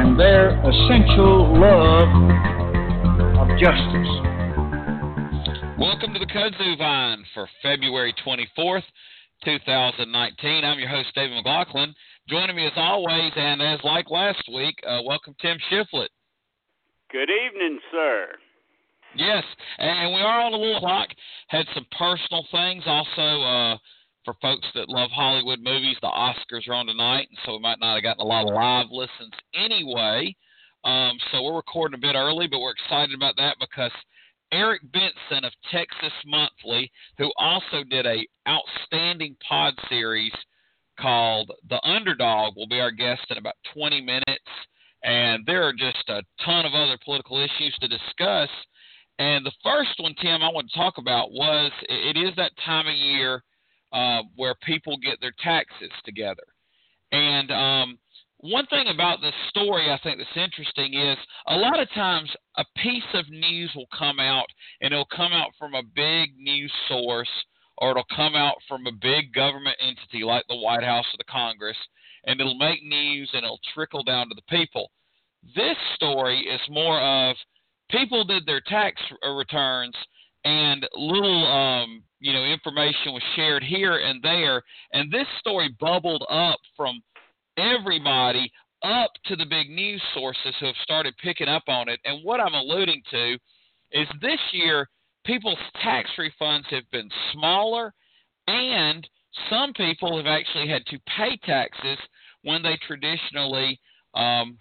and their essential love of justice. Welcome to the Kudzu Vine for February 24th, 2019. I'm your host, David McLaughlin. Joining me as always, and as like last week, uh, welcome Tim Shiflett. Good evening, sir. Yes, and we are on a little clock. Had some personal things also uh, for folks that love Hollywood movies. The Oscars are on tonight, and so we might not have gotten a lot of live listens anyway. Um, so we're recording a bit early, but we're excited about that because Eric Benson of Texas Monthly, who also did a outstanding pod series called The Underdog, will be our guest in about 20 minutes. And there are just a ton of other political issues to discuss. And the first one, Tim, I want to talk about was it is that time of year uh, where people get their taxes together. And um, one thing about this story I think that's interesting is a lot of times a piece of news will come out and it'll come out from a big news source or it'll come out from a big government entity like the White House or the Congress and it'll make news and it'll trickle down to the people. This story is more of people did their tax returns and little um, you know information was shared here and there and this story bubbled up from everybody up to the big news sources who have started picking up on it. And what I'm alluding to is this year, people's tax refunds have been smaller, and some people have actually had to pay taxes when they traditionally um,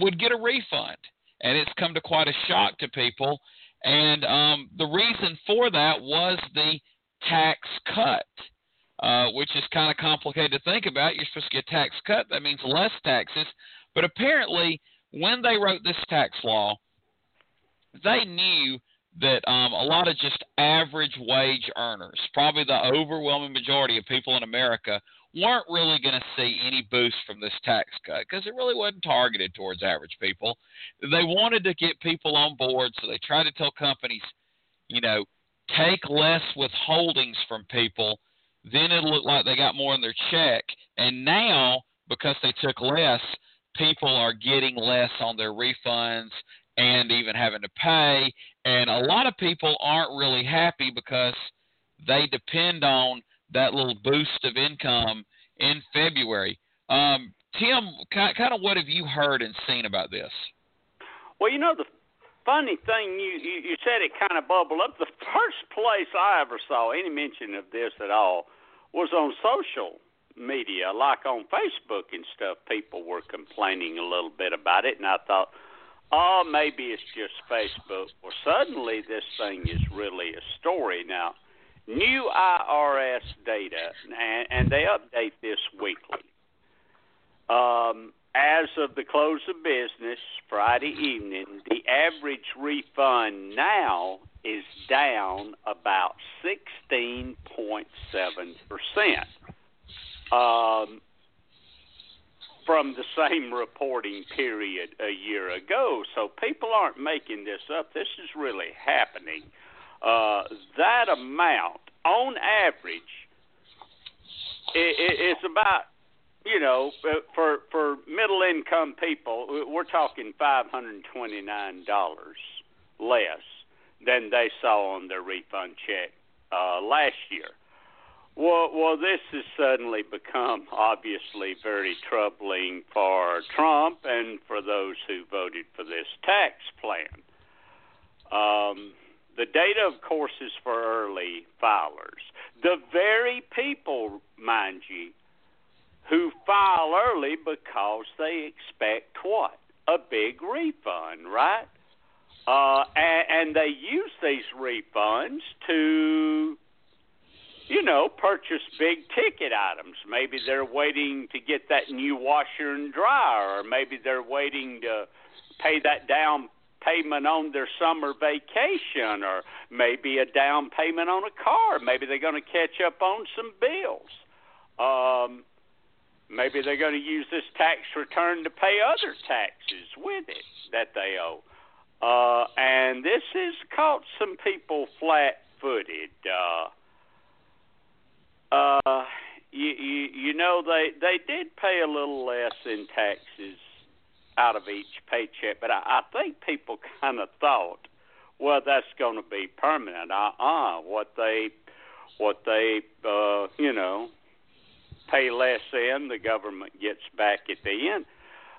would get a refund. And it's come to quite a shock to people. And um, the reason for that was the tax cut. Uh, which is kind of complicated to think about. You're supposed to get tax cut. That means less taxes. But apparently, when they wrote this tax law, they knew that um, a lot of just average wage earners, probably the overwhelming majority of people in America, weren't really going to see any boost from this tax cut because it really wasn't targeted towards average people. They wanted to get people on board, so they tried to tell companies, you know, take less withholdings from people then it looked like they got more in their check. And now, because they took less, people are getting less on their refunds and even having to pay. And a lot of people aren't really happy because they depend on that little boost of income in February. Um, Tim, kind of what have you heard and seen about this? Well, you know, the funny thing you, you you said it kind of bubbled up. The first place I ever saw any mention of this at all was on social media, like on Facebook and stuff. People were complaining a little bit about it, and I thought, oh, maybe it's just Facebook. Well, suddenly this thing is really a story now. New IRS data, and, and they update this weekly. Um, as of the close of business Friday evening, the average refund now is down about 16.7%. Um, from the same reporting period a year ago. So people aren't making this up. This is really happening. Uh, that amount, on average, it's about you know, for for middle income people, we're talking five hundred twenty nine dollars less than they saw on their refund check uh, last year. Well, well, this has suddenly become obviously very troubling for Trump and for those who voted for this tax plan. Um, the data, of course, is for early filers. The very people, mind you, who file early because they expect what? A big refund, right? Uh, and, and they use these refunds to, you know, purchase big ticket items. Maybe they're waiting to get that new washer and dryer, or maybe they're waiting to pay that down payment on their summer vacation or maybe a down payment on a car. Maybe they're going to catch up on some bills. Um, maybe they're going to use this tax return to pay other taxes with it that they owe. Uh, and this has caught some people flat footed. Uh, uh, you, you, you know, they, they did pay a little less in taxes out of each paycheck. But I, I think people kind of thought, well, that's going to be permanent. Uh-uh. What they, what they, uh, you know, pay less in, the government gets back at the end.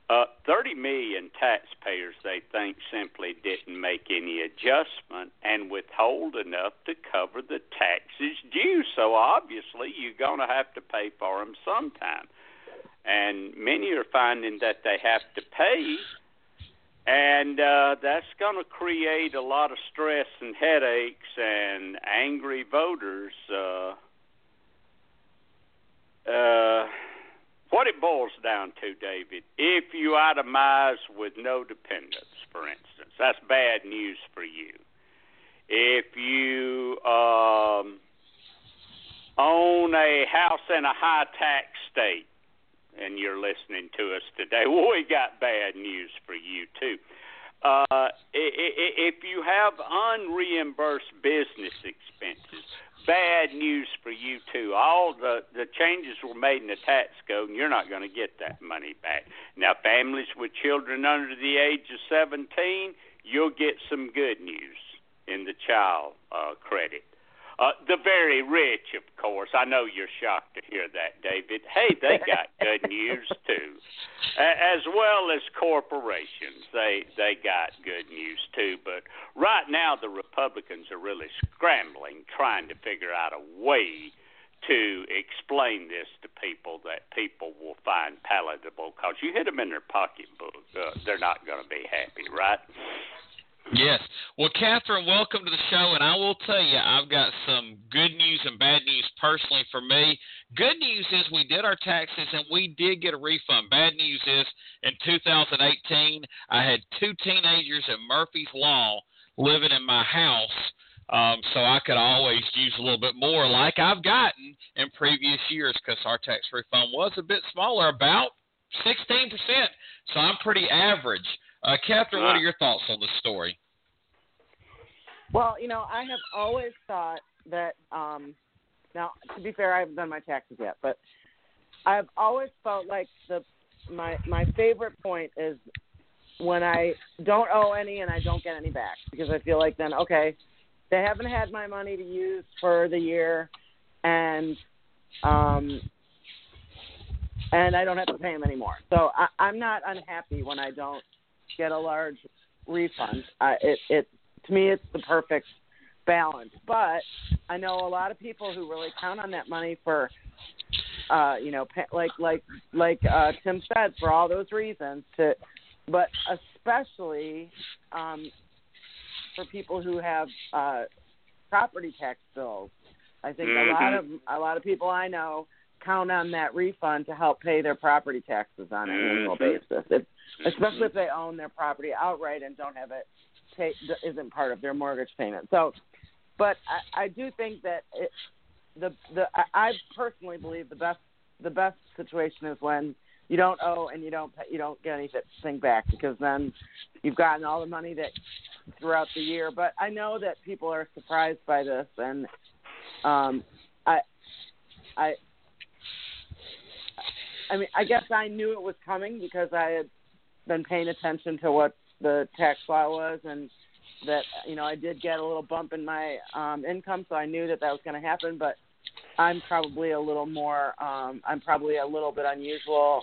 Uh, 30 million taxpayers, they think, simply didn't make any adjustment and withhold enough to cover the taxes due. So obviously, you're going to have to pay for them sometime and many are finding that they have to pay, and uh, that's going to create a lot of stress and headaches and angry voters. Uh, uh, what it boils down to, David, if you itemize with no dependents, for instance, that's bad news for you. If you um, own a house in a high tax state, and you're listening to us today, well, we got bad news for you too. Uh, if you have unreimbursed business expenses, bad news for you too. All the the changes were made in the tax code, and you're not going to get that money back. Now, families with children under the age of 17, you'll get some good news in the child uh, credit. Uh, the very rich, of course. I know you're shocked to hear that, David. Hey, they got good news too, as well as corporations. They they got good news too. But right now, the Republicans are really scrambling, trying to figure out a way to explain this to people that people will find palatable. Because you hit them in their pocketbook, uh, they're not going to be happy, right? Yes. Well, Catherine, welcome to the show. And I will tell you, I've got some good news and bad news personally for me. Good news is we did our taxes and we did get a refund. Bad news is in 2018, I had two teenagers at Murphy's Law living in my house. Um, so I could always use a little bit more, like I've gotten in previous years, because our tax refund was a bit smaller, about 16%. So I'm pretty average. Uh, Catherine, what are your thoughts on this story? Well, you know, I have always thought that. Um, now, to be fair, I haven't done my taxes yet, but I've always felt like the my my favorite point is when I don't owe any and I don't get any back because I feel like then okay, they haven't had my money to use for the year, and um, and I don't have to pay them anymore. So I, I'm not unhappy when I don't get a large refund. Uh, it, it to me, it's the perfect balance. But I know a lot of people who really count on that money for, uh, you know, like like like uh, Tim said, for all those reasons. To, but especially um, for people who have uh, property tax bills. I think mm-hmm. a lot of a lot of people I know count on that refund to help pay their property taxes on an mm-hmm. annual basis. If especially if they own their property outright and don't have it pay, isn't part of their mortgage payment. So, but I, I do think that it, the the I personally believe the best the best situation is when you don't owe and you don't pay, you don't get anything back because then you've gotten all the money that throughout the year. But I know that people are surprised by this, and um, I I I mean I guess I knew it was coming because I had been paying attention to what the tax law was and that you know I did get a little bump in my um income so I knew that that was going to happen but I'm probably a little more um I'm probably a little bit unusual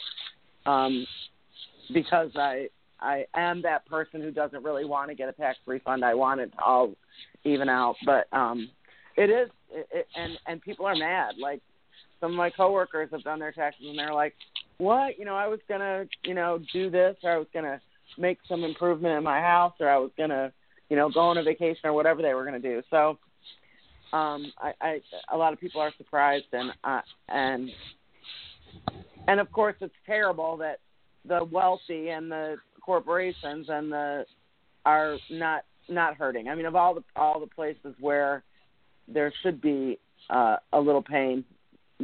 um because I I am that person who doesn't really want to get a tax refund. I want it to all even out, but um it is it, it, and and people are mad like some of my coworkers have done their taxes and they're like what? You know, I was gonna, you know, do this or I was gonna make some improvement in my house or I was gonna, you know, go on a vacation or whatever they were gonna do. So um I, I a lot of people are surprised and uh and and of course it's terrible that the wealthy and the corporations and the are not not hurting. I mean, of all the all the places where there should be uh, a little pain,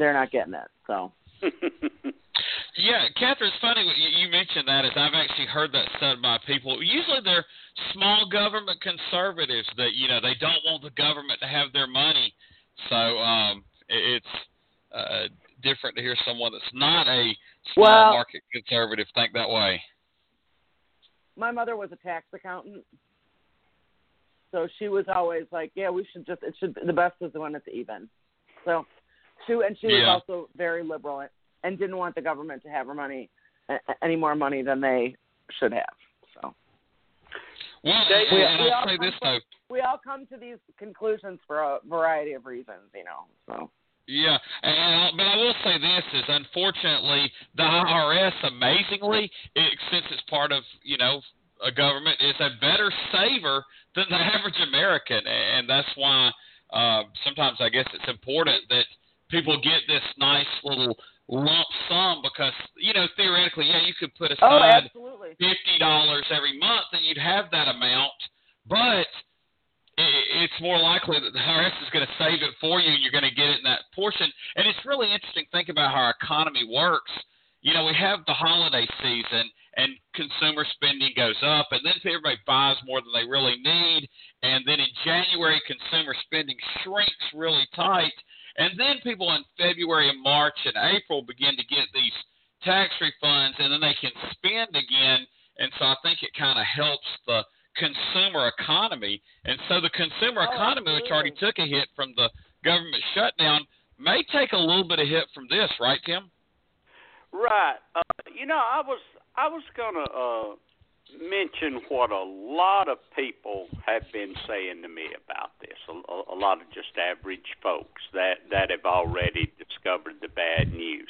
they're not getting it. So. Yeah, Catherine, it's funny you, you mentioned that. Is I've actually heard that said by people. Usually, they're small government conservatives that you know they don't want the government to have their money. So um, it's uh, different to hear someone that's not a small Well- market conservative think that way. my mother was a tax accountant, so she was always like, "Yeah, we should just it should the best is when it's even." So she and she was also very liberal and didn't want the government to have her money any more money than they should have. So Well, They- we, I'll all say this though. we all come to these conclusions for a variety of reasons, you know. So Yeah, and but I will say this is unfortunately the IRS, amazingly, it, since it's part of you know a government, is a better saver than the average American, and that's why uh, sometimes I guess it's important that people get this nice little lump sum because you know theoretically, yeah, you could put oh, aside absolutely. fifty dollars every month, and you'd have that amount. But it's more likely that the IRS is going to save it for you, and you're going to get it in that portion. And it's really interesting. Think about how our economy works. You know, we have the holiday season, and consumer spending goes up, and then everybody buys more than they really need. And then in January, consumer spending shrinks really tight. And then people in February and March and April begin to get these tax refunds, and then they can spend again. And so I think it kind of helps the consumer economy. And so the consumer Oh, economy, which already took a hit from the government shutdown, may take a little bit of hit from this, right, Tim? Right. Uh, you know, I was I was gonna uh, mention what a lot of people have been saying to me about this. A, a, lot of just average folks that that have already discovered the bad news.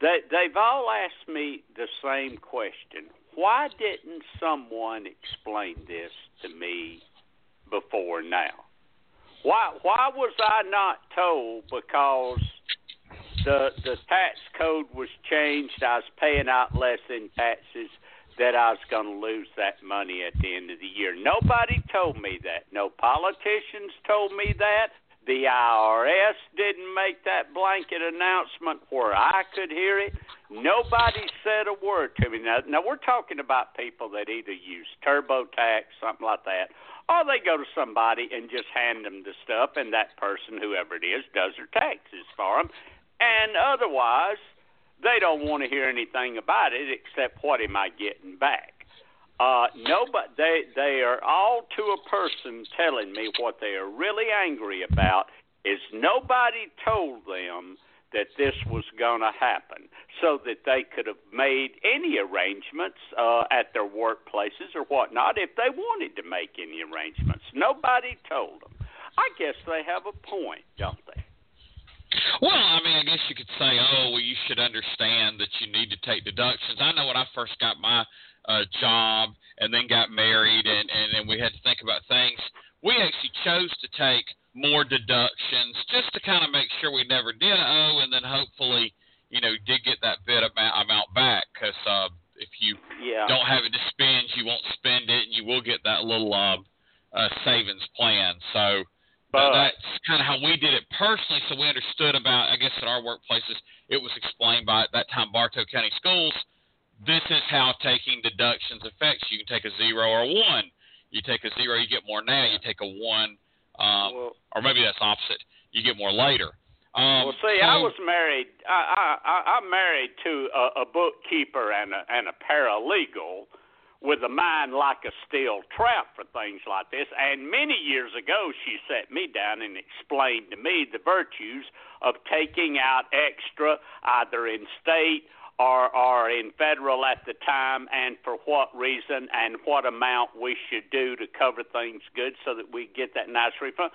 They they've all asked me the same question. Why didn't someone explain this to me before now? Why why was I not told because the the tax code was changed. I was paying out less in taxes. That I was going to lose that money at the end of the year. Nobody told me that. No politicians told me that. The IRS didn't make that blanket announcement where I could hear it. Nobody said a word to me. Now, now we're talking about people that either use TurboTax, something like that, or they go to somebody and just hand them the stuff, and that person, whoever it is, does their taxes for them. And otherwise, they don't want to hear anything about it except what am I getting back. Uh, nobody, they they are all to a person telling me what they are really angry about is nobody told them that this was going to happen, so that they could have made any arrangements uh, at their workplaces or whatnot if they wanted to make any arrangements. Nobody told them. I guess they have a point, don't? Well, I mean, I guess you could say, oh, well, you should understand that you need to take deductions. I know when I first got my uh, job and then got married, and and then we had to think about things. We actually chose to take more deductions just to kind of make sure we never did owe, and then hopefully, you know, did get that bit amount amount back. Because uh, if you Yeah. don't have it to spend, you won't spend it, and you will get that little uh, uh, savings plan. So. But that's kind of how we did it personally, so we understood about. I guess at our workplaces, it was explained by at that time Bartow County Schools. This is how taking deductions affects you. You can take a zero or a one. You take a zero, you get more now. You take a one, um, Well- or maybe that's opposite. You get more later. Um, Well, see, so, I was married. I, I, I- I'm married to a, a bookkeeper and a, and a paralegal with a mind like a steel trap for things like this. And many years ago, she sat me down and explained to me the virtues of taking out extra, either in state or or in federal at the time, and for what reason and what amount we should do to cover things good, so that we get that nice refund.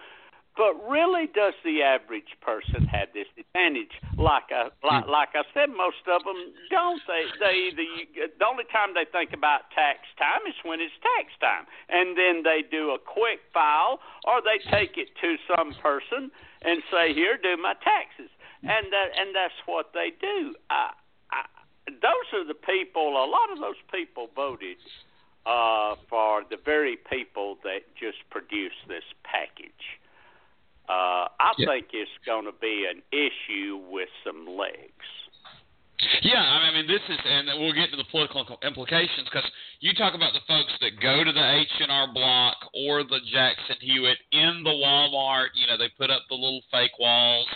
But really, does the average person have this advantage? Like I, like, like I said, most of them don't. They they either the only time they think about tax time is when it's tax time, and then they do a quick file or they take it to some person and say, "Here, do my taxes," and that and that's what they do. I, I, those are the people. A lot of those people voted uh, for the very people that just produced this package. Uh, I Yeah. think it's going to be an issue with some legs. Yeah, I mean, this is, and we'll get to the political implications because you talk about the folks that go to the H and R Block or the Jackson Hewitt in the Walmart. You know, they put up the little fake walls,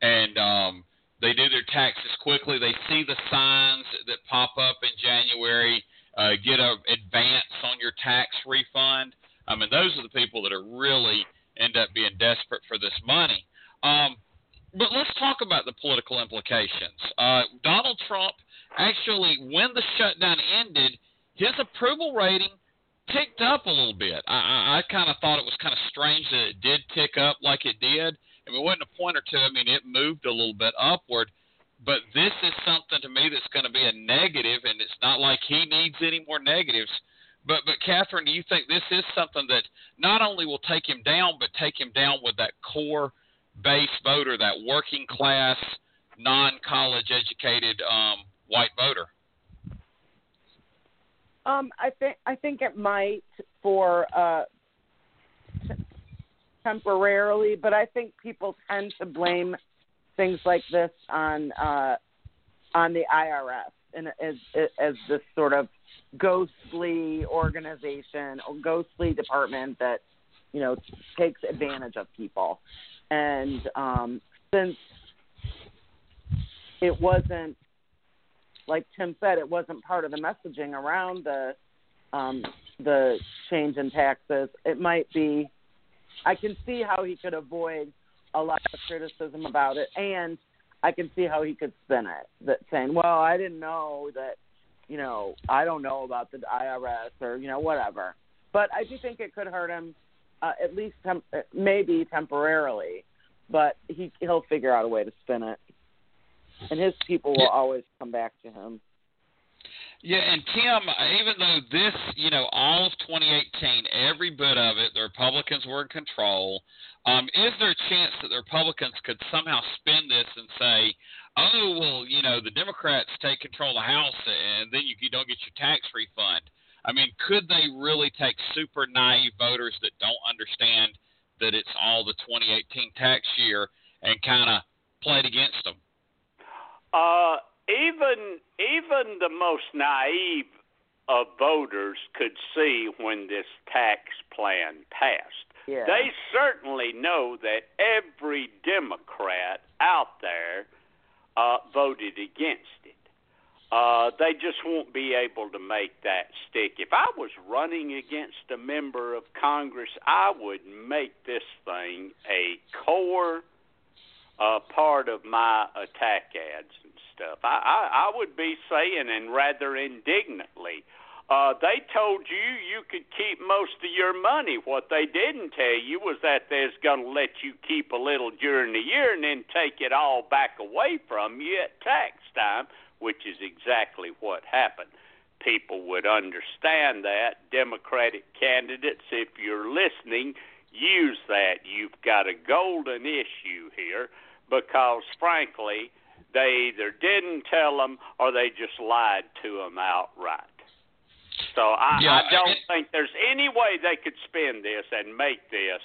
and um, they do their taxes quickly. They see the signs that pop up in January. Uh, get a advance on your tax refund. I mean, those are the people that are really end up being desperate for this money. Um, but let's talk about the political implications. Uh, Donald Trump actually, when the shutdown ended, his approval rating ticked up a little bit. I, I, I kind of thought it was kind of strange that it did tick up like it did. I mean, it wasn't a point or two. I mean, it moved a little bit upward. But this is something to me that's going to be a negative, and it's not like he needs any more negatives. But, but Catherine, do you think this is something that not only will take him down, but take him down with that core base voter, that working class, non college educated um, white voter? Um, I think I think it might for uh, t- temporarily, but I think people tend to blame things like this on uh, on the IRS and as as this sort of ghostly organization or ghostly department that you know takes advantage of people. And um, since it wasn't like Tim said, it wasn't part of the messaging around the um, the change in taxes. It might be. I can see how he could avoid a lot of criticism about it, and I can see how he could spin it that saying, "Well, I didn't know that, you know, I don't know about the IRS or you know whatever." But I do think it could hurt him, uh, at least tem- maybe temporarily. But he he'll figure out a way to spin it, and his people will always come back to him. Yeah, and Tim, even though this, you know, all of 2018, every bit of it, the Republicans were in control. Um, is there a chance that the Republicans could somehow spin this and say, "Oh, well, you know, the Democrats take control of the House, and then you, you don't get your tax refund"? I mean, could they really take super naive voters that don't understand that it's all the 2018 tax year and kind of play it against them? Uh, even even the most naive of voters could see when this tax plan passed. Yeah. They certainly know that every Democrat out there uh, voted against it. Uh, they just won't be able to make that stick. If I was running against a member of Congress, I would make this thing a core uh, part of my attack ads and stuff. I, I, I would be saying, and rather indignantly, uh, they told you you could keep most of your money. What they didn't tell you was that they're going to let you keep a little during the year and then take it all back away from you at tax time, which is exactly what happened. People would understand that. Democratic candidates, if you're listening, use that. You've got a golden issue here because, frankly, they either didn't tell them or they just lied to them outright. So I, Yeah, I don't it- think there's any way they could spin this and make this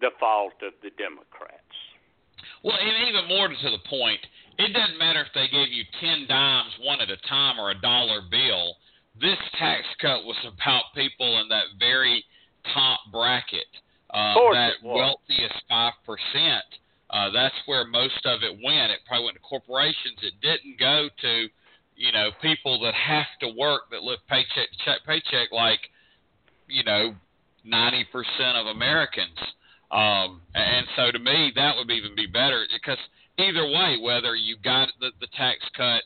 the fault of the Democrats. Well, and even more to the point, it doesn't matter if they gave you ten dimes one at a time or a dollar bill. This tax cut was about people in that very top bracket, uh, that wealthiest five percent. Uh, that's where most of it went. It probably went to corporations. It didn't go to, you know, people that have to work that live paycheck check paycheck, like, you know, ninety percent of Americans. Um, and so to me, that would even be better because either way, whether you got the, the tax cut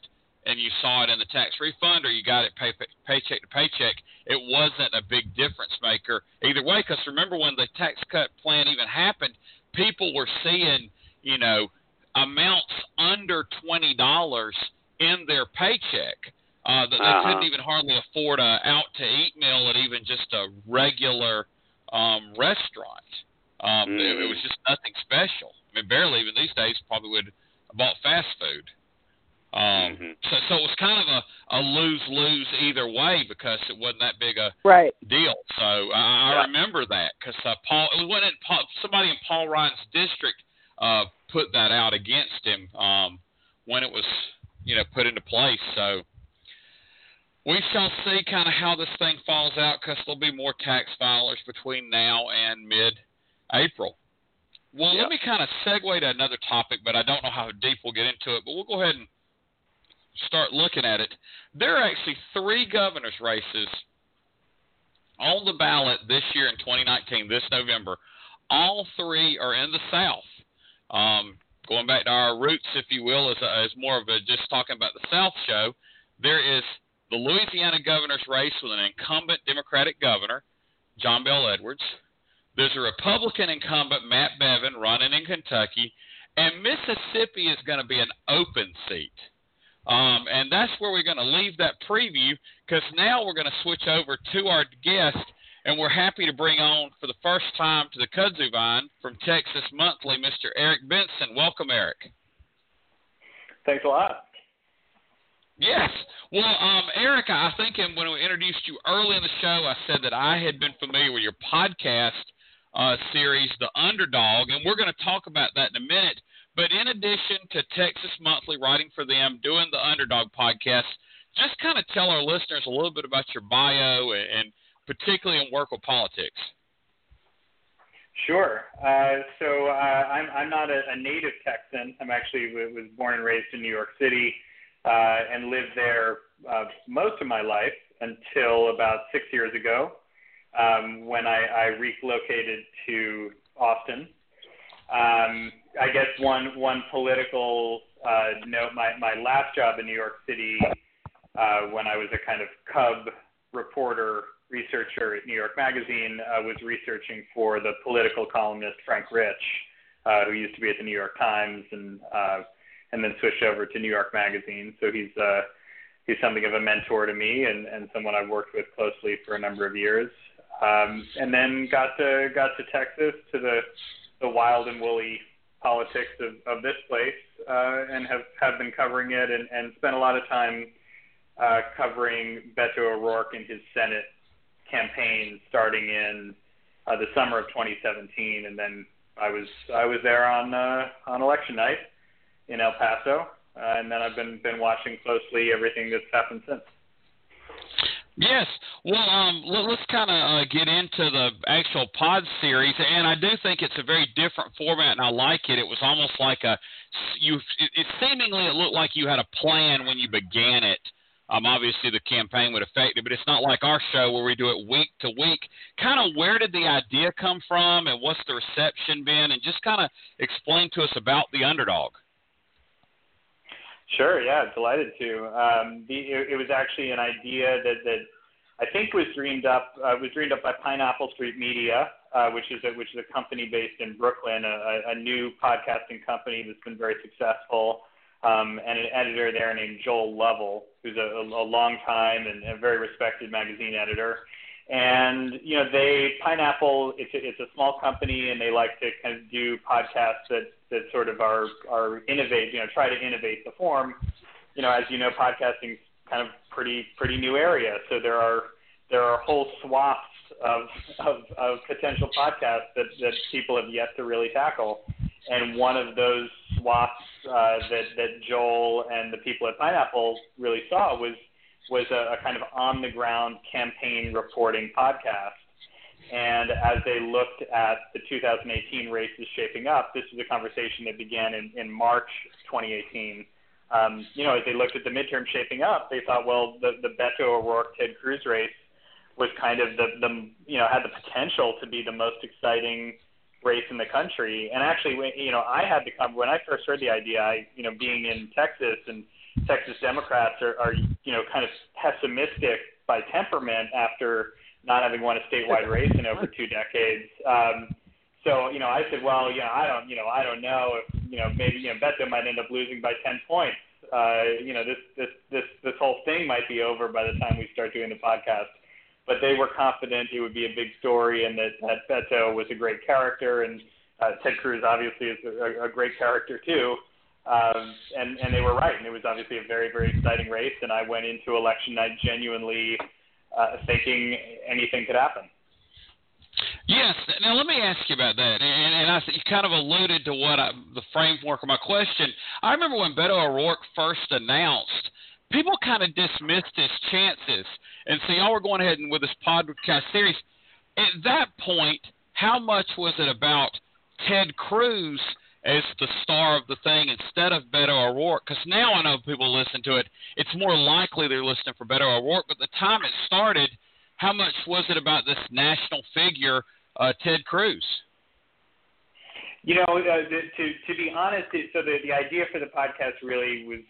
and you saw it in the tax refund or you got it pay, pay, paycheck to paycheck, it wasn't a big difference maker either way. Because remember when the tax cut plan even happened, people were seeing, you know, amounts under twenty dollars in their paycheck uh, that they Uh-huh. couldn't even hardly afford a out to eat meal at even just a regular um, restaurant. Um, it, it was Mhm. just nothing special. I mean, barely even these days probably would have bought fast food. Um, Mhm. so, so it was kind of a, a lose lose either way because it wasn't that big a Right. deal. So I, I Yeah. remember that because uh, Paul, it wasn't Paul, somebody in Paul Ryan's district uh, put that out against him um, when it was, you know, put into place. So we shall see kind of how this thing falls out because there'll be more tax filers between now and mid-April. Well, Yeah. let me kind of segue to another topic, but I don't know how deep we'll get into it. But we'll go ahead and start looking at it. There are actually three governor's races on the ballot this year in 2019, this November. All three are in the South. Um, going back to our roots, if you will, as, a, as more of a just talking about the South show, there is the Louisiana governor's race with an incumbent Democratic governor, John Bell Edwards. There's a Republican incumbent, Matt Bevin, running in Kentucky. And Mississippi is going to be an open seat. Um, and that's where we're going to leave that preview because now we're going to switch over to our guest. And we're happy to bring on for the first time to the Kudzu Vine from Texas Monthly, Mr. Eric Benson. Welcome, Eric. Thanks a lot. Yes. Well, um, Eric, I think when we introduced you early in the show, I said that I had been familiar with your podcast uh, series, The Underdog, and we're going to talk about that in a minute. But in addition to Texas Monthly writing for them, doing the Underdog podcast, just kind of tell our listeners a little bit about your bio and, and particularly in work with politics. Sure. Uh, so uh, I'm I'm not a, a native Texan. I'm actually was born and raised in New York City uh, and lived there uh, most of my life until about six years ago um, when I, I relocated to Austin. Um, I guess one one political uh, note. My my last job in New York City uh, when I was a kind of cub reporter researcher at New York Magazine uh, was researching for the political columnist Frank Rich, uh, who used to be at the New York Times and uh, and then switched over to New York Magazine. So he's uh, he's something of a mentor to me and, and someone I've worked with closely for a number of years. Um, and then got to got to Texas to the the wild and woolly politics of, of this place uh, and have, have been covering it and, and spent a lot of time uh, covering Beto O'Rourke and his Senate campaign starting in uh, the summer of 2017, and then I was I was there on uh, on election night in El Paso, uh, and then I've been been watching closely everything that's happened since. Yes. Well, um, let, us kind of uh, get into the actual pod series, and I do think it's a very different format, and I like it. It was almost like a you. It, it seemingly it looked like you had a plan when you began it. Um, obviously the campaign would affect it, but it's not like our show where we do it week to week. Kind of where did the idea come from, and what's the reception been, and just kind of explain to us about the underdog. Sure, yeah, delighted to. Um, the, it, it was actually an idea that, that I think was dreamed up uh, was dreamed up by Pineapple Street Media, uh, which is a, which is a company based in Brooklyn, a, a new podcasting company that's been very successful, um, and an editor there named Joel Lovell, who's a, a long time and a very respected magazine editor. And you know, they Pineapple, it's a, it's a small company, and they like to kind of do podcasts that that sort of are are innovate, you know, try to innovate the form. You know, as you know, podcasting's kind of pretty pretty new area, so there are there are whole swaths of of, of potential podcasts that that people have yet to really tackle. And one of those swaths uh, that that Joel and the people at Pineapple really saw was was a, a kind of on the ground campaign reporting podcast. And as they looked at the 2018 races shaping up, this is a conversation that began in, in March 2018. Um, you know, as they looked at the midterm shaping up, they thought, well, the, the Beto O'Rourke Ted Cruz race was kind of the, the, you know, had the potential to be the most exciting race in the country. And actually, you know, I had to come when I first heard the idea. I, you know, being in Texas and Texas Democrats are, are you know, kind of pessimistic by temperament after not having won a statewide race in over two decades. Um, so, you know, I said, well, you know, I don't, you know, I don't know if, you know, maybe, you know, Beto might end up losing by 10 points. Uh, you know, this, this, this, this whole thing might be over by the time we start doing the podcast. But they were confident it would be a big story and that, that Beto was a great character and uh, Ted Cruz obviously is a, a great character too. Um, and and they were right, and it was obviously a very very exciting race. And I went into election night genuinely uh, thinking anything could happen. Yes. Now let me ask you about that, and, and I you kind of alluded to what I, the framework of my question. I remember when Beto O'Rourke first announced, people kind of dismissed his chances, and so y'all were going ahead and with this podcast series. At that point, how much was it about Ted Cruz as the star of the thing instead of Beto O'Rourke? Because now I know people listen to it. It's more likely they're listening for Beto O'Rourke. But the time it started, how much was it about this national figure, uh, Ted Cruz? You know, uh, the, to to be honest, it, so the the idea for the podcast really was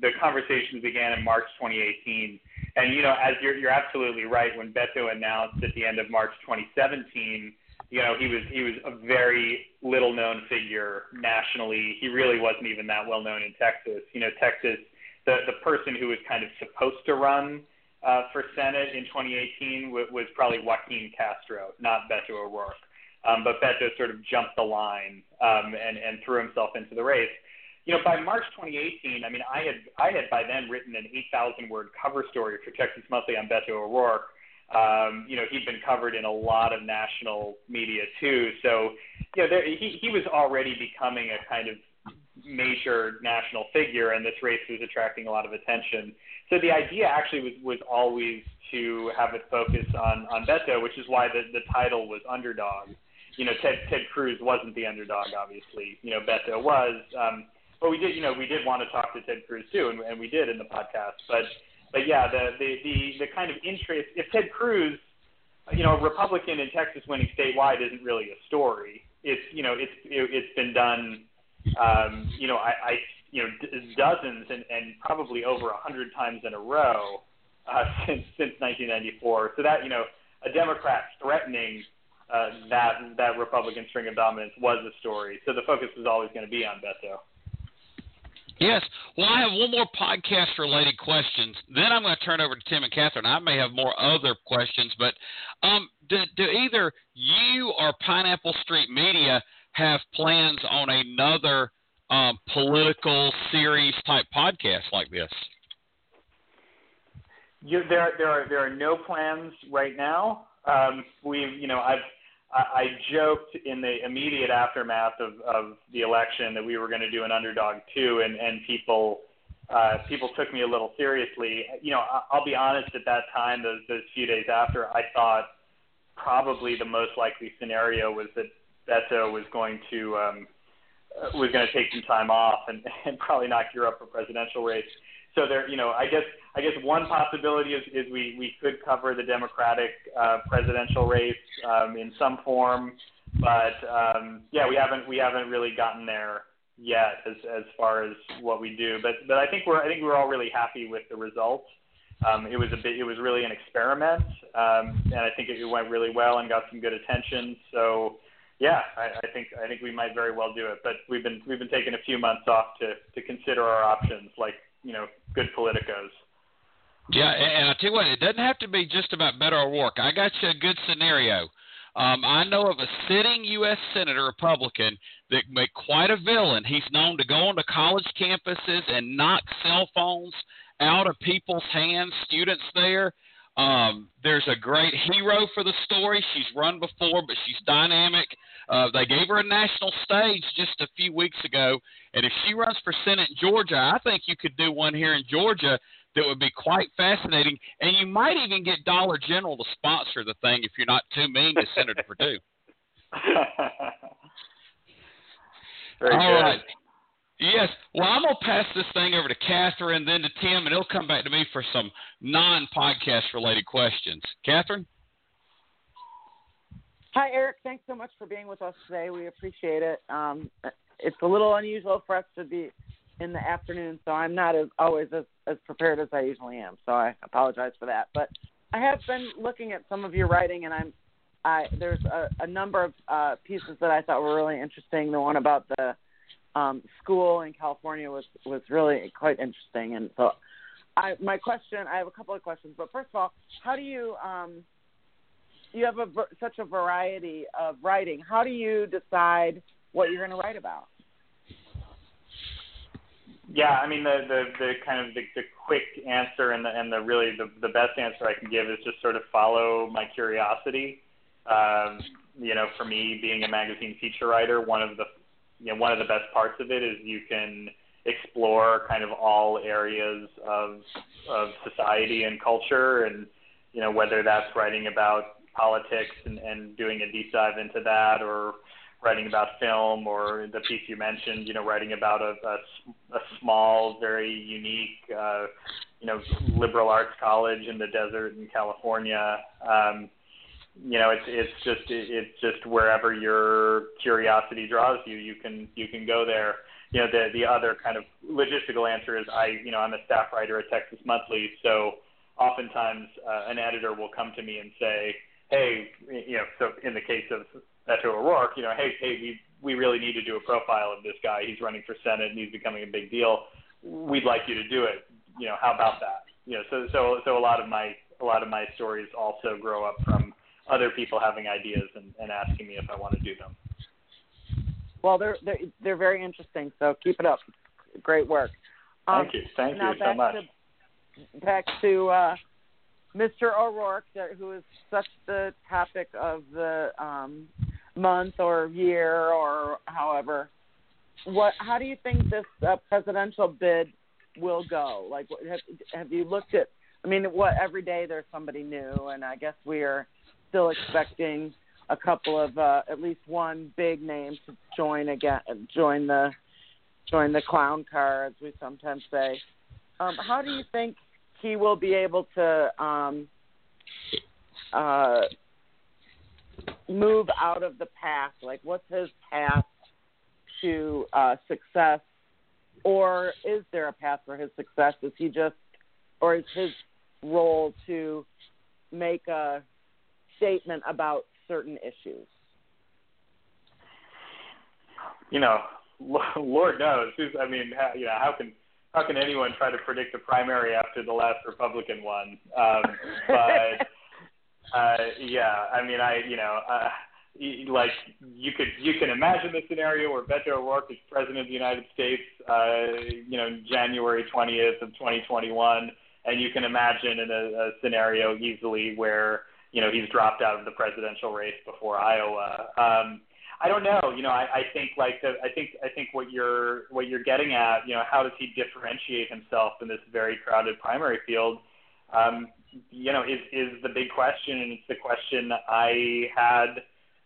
the conversations began in March 2018, and you know, as you're you're absolutely right, when Beto announced at the end of March 2017 you know, he was he was a very little known figure nationally. He really wasn't even that well known in Texas. You know, Texas, the the person who was kind of supposed to run uh, for Senate in 2018 w- was probably Joaquin Castro, not Beto O'Rourke. Um, but Beto sort of jumped the line um, and and threw himself into the race. You know, by March 2018, I mean, I had I had by then written an 8,000 word cover story for Texas Monthly on Beto O'Rourke um, you know, he'd been covered in a lot of national media too. So, you know, there, he he was already becoming a kind of major national figure, and this race was attracting a lot of attention. So the idea actually was was always to have it focus on on Beto, which is why the the title was underdog. You know, Ted Ted Cruz wasn't the underdog, obviously. You know, Beto was. Um, but we did, you know, we did want to talk to Ted Cruz too, and, and we did in the podcast. But but yeah, the, the the the kind of interest. If Ted Cruz, you know, a Republican in Texas winning statewide isn't really a story. It's you know it's it, it's been done. Um, you know, I, I you know d- dozens and, and probably over a hundred times in a row uh, since since 1994. So that you know a Democrat threatening uh, that that Republican string of dominance was a story. So the focus was always going to be on Beto. Yes. Well, I have one more podcast related questions. Then I'm going to turn over to Tim and Catherine. I may have more other questions, but um, do, do either you or Pineapple Street Media have plans on another um, political series type podcast like this? You, there, there are there are no plans right now. Um, we, you know, I've I, joked in the immediate aftermath of, of the election that we were going to do an underdog too, and and people uh, people took me a little seriously. You know, I, I'll be honest. At that time, those those few days after, I thought probably the most likely scenario was that Beto was going to um, uh, was going to take some time off and, and probably not gear up for presidential race so there, you know, I guess I guess one possibility is, is we we could cover the Democratic uh, presidential race um, in some form, but um, yeah, we haven't we haven't really gotten there yet as as far as what we do. But but I think we're I think we're all really happy with the results. Um, it was a bit it was really an experiment, um, and I think it went really well and got some good attention. So yeah, I, I think I think we might very well do it. But we've been we've been taking a few months off to to consider our options, like you know good politicos. Yeah, and I tell you what, it doesn't have to be just about Beto O'Rourke. I got you a good scenario. Um, I know of a sitting U.S. Senator Republican that made quite a villain. He's known to go onto college campuses and knock cell phones out of people's hands, students there. Um, there's a great hero for the story. She's run before, but she's dynamic. Uh, they gave her a national stage just a few weeks ago, and if she runs for Senate in Georgia, I think you could do one here in Georgia that would be quite fascinating, and you might even get Dollar General to sponsor the thing if you're not too mean to Senator Perdue. Very All good. right. Yes. Well, I'm gonna pass this thing over to Catherine, then to Tim, and he'll come back to me for some non-podcast related questions. Catherine. Hi, Eric. Thanks so much for being with us today. We appreciate it. Um, it's a little unusual for us to be in the afternoon, so I'm not as always as, as prepared as I usually am. So I apologize for that. But I have been looking at some of your writing, and I'm I there's a, a number of uh, pieces that I thought were really interesting. The one about the um, school in California was was really quite interesting, and so I my question I have a couple of questions. But first of all, how do you um, you have a, such a variety of writing? How do you decide what you're going to write about? Yeah, I mean the the, the kind of the, the quick answer and the and the really the the best answer I can give is just sort of follow my curiosity. Um, you know, for me, being a magazine feature writer, one of the you know one of the best parts of it is you can explore kind of all areas of of society and culture, and you know whether that's writing about politics and, and doing a deep dive into that, or writing about film, or the piece you mentioned, you know, writing about a, a, a small, very unique, uh, you know, liberal arts college in the desert in California. Um, you know, it's it's just it's just wherever your curiosity draws you, you can you can go there. You know, the the other kind of logistical answer is I you know I'm a staff writer at Texas Monthly, so oftentimes uh, an editor will come to me and say, hey, you know, so in the case of Beto O'Rourke, you know, hey, hey, we we really need to do a profile of this guy. He's running for Senate and he's becoming a big deal. We'd like you to do it. You know, how about that? You know, so so so a lot of my a lot of my stories also grow up from other people having ideas and, and asking me if I want to do them. Well, they're they're they're very interesting. So keep it up. Great work. Um, Thank you. Thank you so much. To, back to uh, Mr. O'Rourke, who is such the topic of the um, month or year or however. What? How do you think this uh, presidential bid will go? Like, have, have you looked at? I mean, what every day there's somebody new, and I guess we are still expecting a couple of uh, at least one big name to join again, join the join the clown car, as we sometimes say. Um, how do you think he will be able to um, uh, move out of the path? Like, what's his path to uh, success, or is there a path for his success? Is he just, or is his role to make a statement about certain issues? You know, Lord knows. I mean, how, you know, how can how can anyone try to predict a primary after the last Republican one? Um, but uh, yeah, I mean, I you know, uh, like you could you can imagine the scenario where Beto O'Rourke is president of the United States, uh, you know, January 20th of 2021, and you can imagine in a, a scenario easily where you know he's dropped out of the presidential race before Iowa. Um, I don't know. You know, I, I think like the, I think I think what you're what you're getting at. You know, how does he differentiate himself in this very crowded primary field? Um, you know, is is the big question, and it's the question I had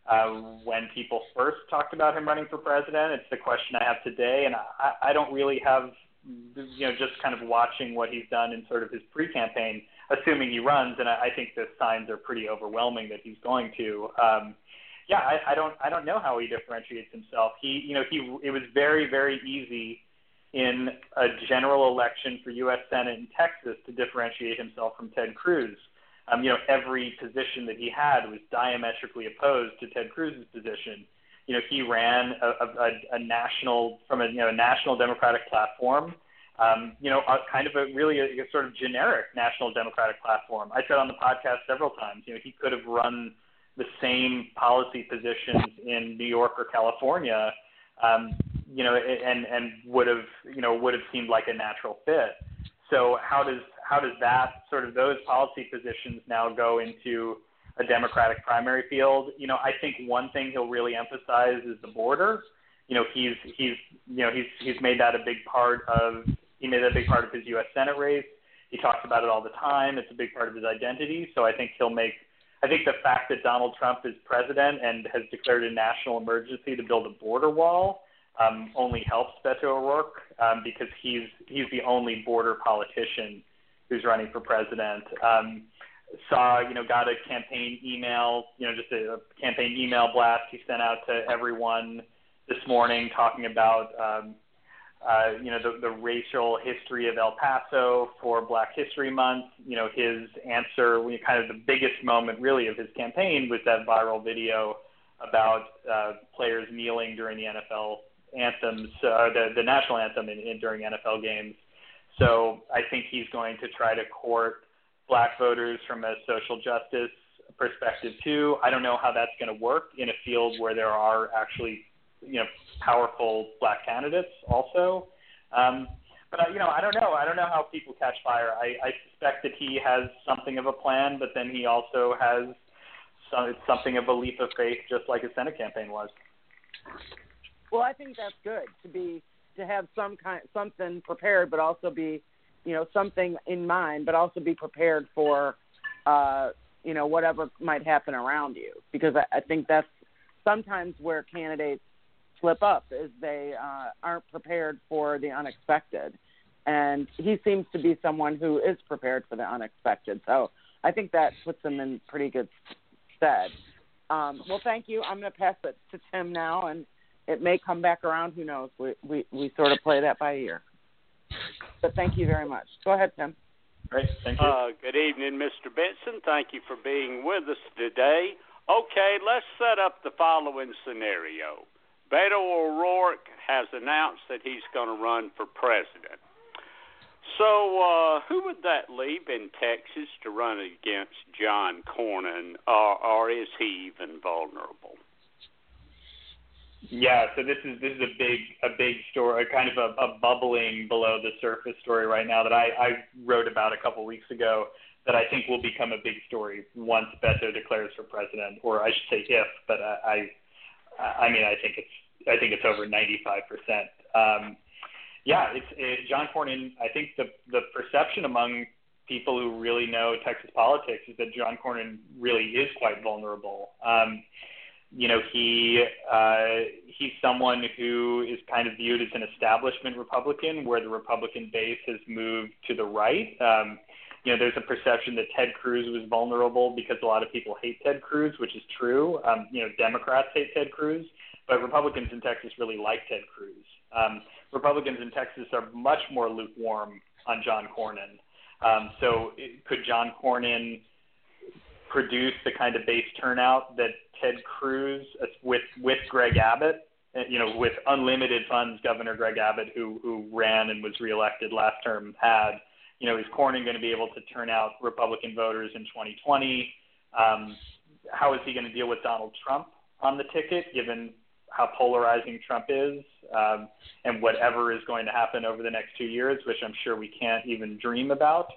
uh, when people first talked about him running for president. It's the question I have today, and I, I don't really have, you know, just kind of watching what he's done in sort of his pre-campaign assuming he runs, and I, I think the signs are pretty overwhelming that he's going to. Um, yeah, I, I don't I don't know how he differentiates himself. He you know he it was very very easy in a general election for U.S. Senate in Texas to differentiate himself from Ted Cruz. Um, you know every position that he had was diametrically opposed to Ted Cruz's position. You know he ran a, a, a national from a you know a national Democratic platform um, you know, a, kind of a really a, a sort of generic national democratic platform. I said on the podcast several times, you know, he could have run the same policy positions in New York or California, um, you know, and and would have you know would have seemed like a natural fit. So how does how does that sort of those policy positions now go into a Democratic primary field? You know, I think one thing he'll really emphasize is the border. You know, he's he's you know he's he's made that a big part of he made that a big part of his U.S. Senate race. He talks about it all the time. It's a big part of his identity. So I think he'll make. I think the fact that Donald Trump is president and has declared a national emergency to build a border wall um, only helps Beto O'Rourke um, because he's he's the only border politician who's running for president. Um, saw you know got a campaign email you know just a, a campaign email blast he sent out to everyone this morning talking about um, uh, you know, the, the racial history of El Paso for Black History Month. You know, his answer, kind of the biggest moment really of his campaign was that viral video about uh, players kneeling during the NFL anthems, uh, the, the national anthem in, in, during NFL games. So I think he's going to try to court black voters from a social justice perspective too. I don't know how that's going to work in a field where there are actually, you know, powerful black candidates also. Um, but uh, you know, I don't know. I don't know how people catch fire. I, I suspect that he has something of a plan, but then he also has some, something of a leap of faith, just like his Senate campaign was. Well, I think that's good to be to have some kind something prepared, but also be, you know, something in mind, but also be prepared for, uh, you know, whatever might happen around you. Because I, I think that's sometimes where candidates slip up is they uh, aren't prepared for the unexpected, and he seems to be someone who is prepared for the unexpected. So I think that puts him in pretty good stead. Um, well, thank you. I'm going to pass it to Tim now, and it may come back around. Who knows? We we we sort of play that by ear. But thank you very much. Go ahead, Tim. Great. Thank you. Uh, good evening, Mr. Benson. Thank you for being with us today. Okay, let's set up the following scenario. Beto O'Rourke has announced that he's going to run for president. So, uh, who would that leave in Texas to run against John Cornyn, or, or is he even vulnerable? Yeah, so this is this is a big a big story, kind of a, a bubbling below the surface story right now that I, I wrote about a couple weeks ago that I think will become a big story once Beto declares for president, or I should say if, but I I mean I think it's I think it's over 95 percent. Um, yeah, it's it, John Cornyn. I think the the perception among people who really know Texas politics is that John Cornyn really is quite vulnerable. Um, you know, he uh, he's someone who is kind of viewed as an establishment Republican, where the Republican base has moved to the right. Um, you know, there's a perception that Ted Cruz was vulnerable because a lot of people hate Ted Cruz, which is true. Um, you know, Democrats hate Ted Cruz, but Republicans in Texas really like Ted Cruz. Um, Republicans in Texas are much more lukewarm on John Cornyn. Um, so, it, could John Cornyn produce the kind of base turnout that Ted Cruz uh, with with Greg Abbott, uh, you know, with unlimited funds, Governor Greg Abbott, who who ran and was reelected last term, had. You know, is Cornyn going to be able to turn out Republican voters in 2020? Um, how is he going to deal with Donald Trump on the ticket, given how polarizing Trump is, um, and whatever is going to happen over the next two years, which I'm sure we can't even dream about.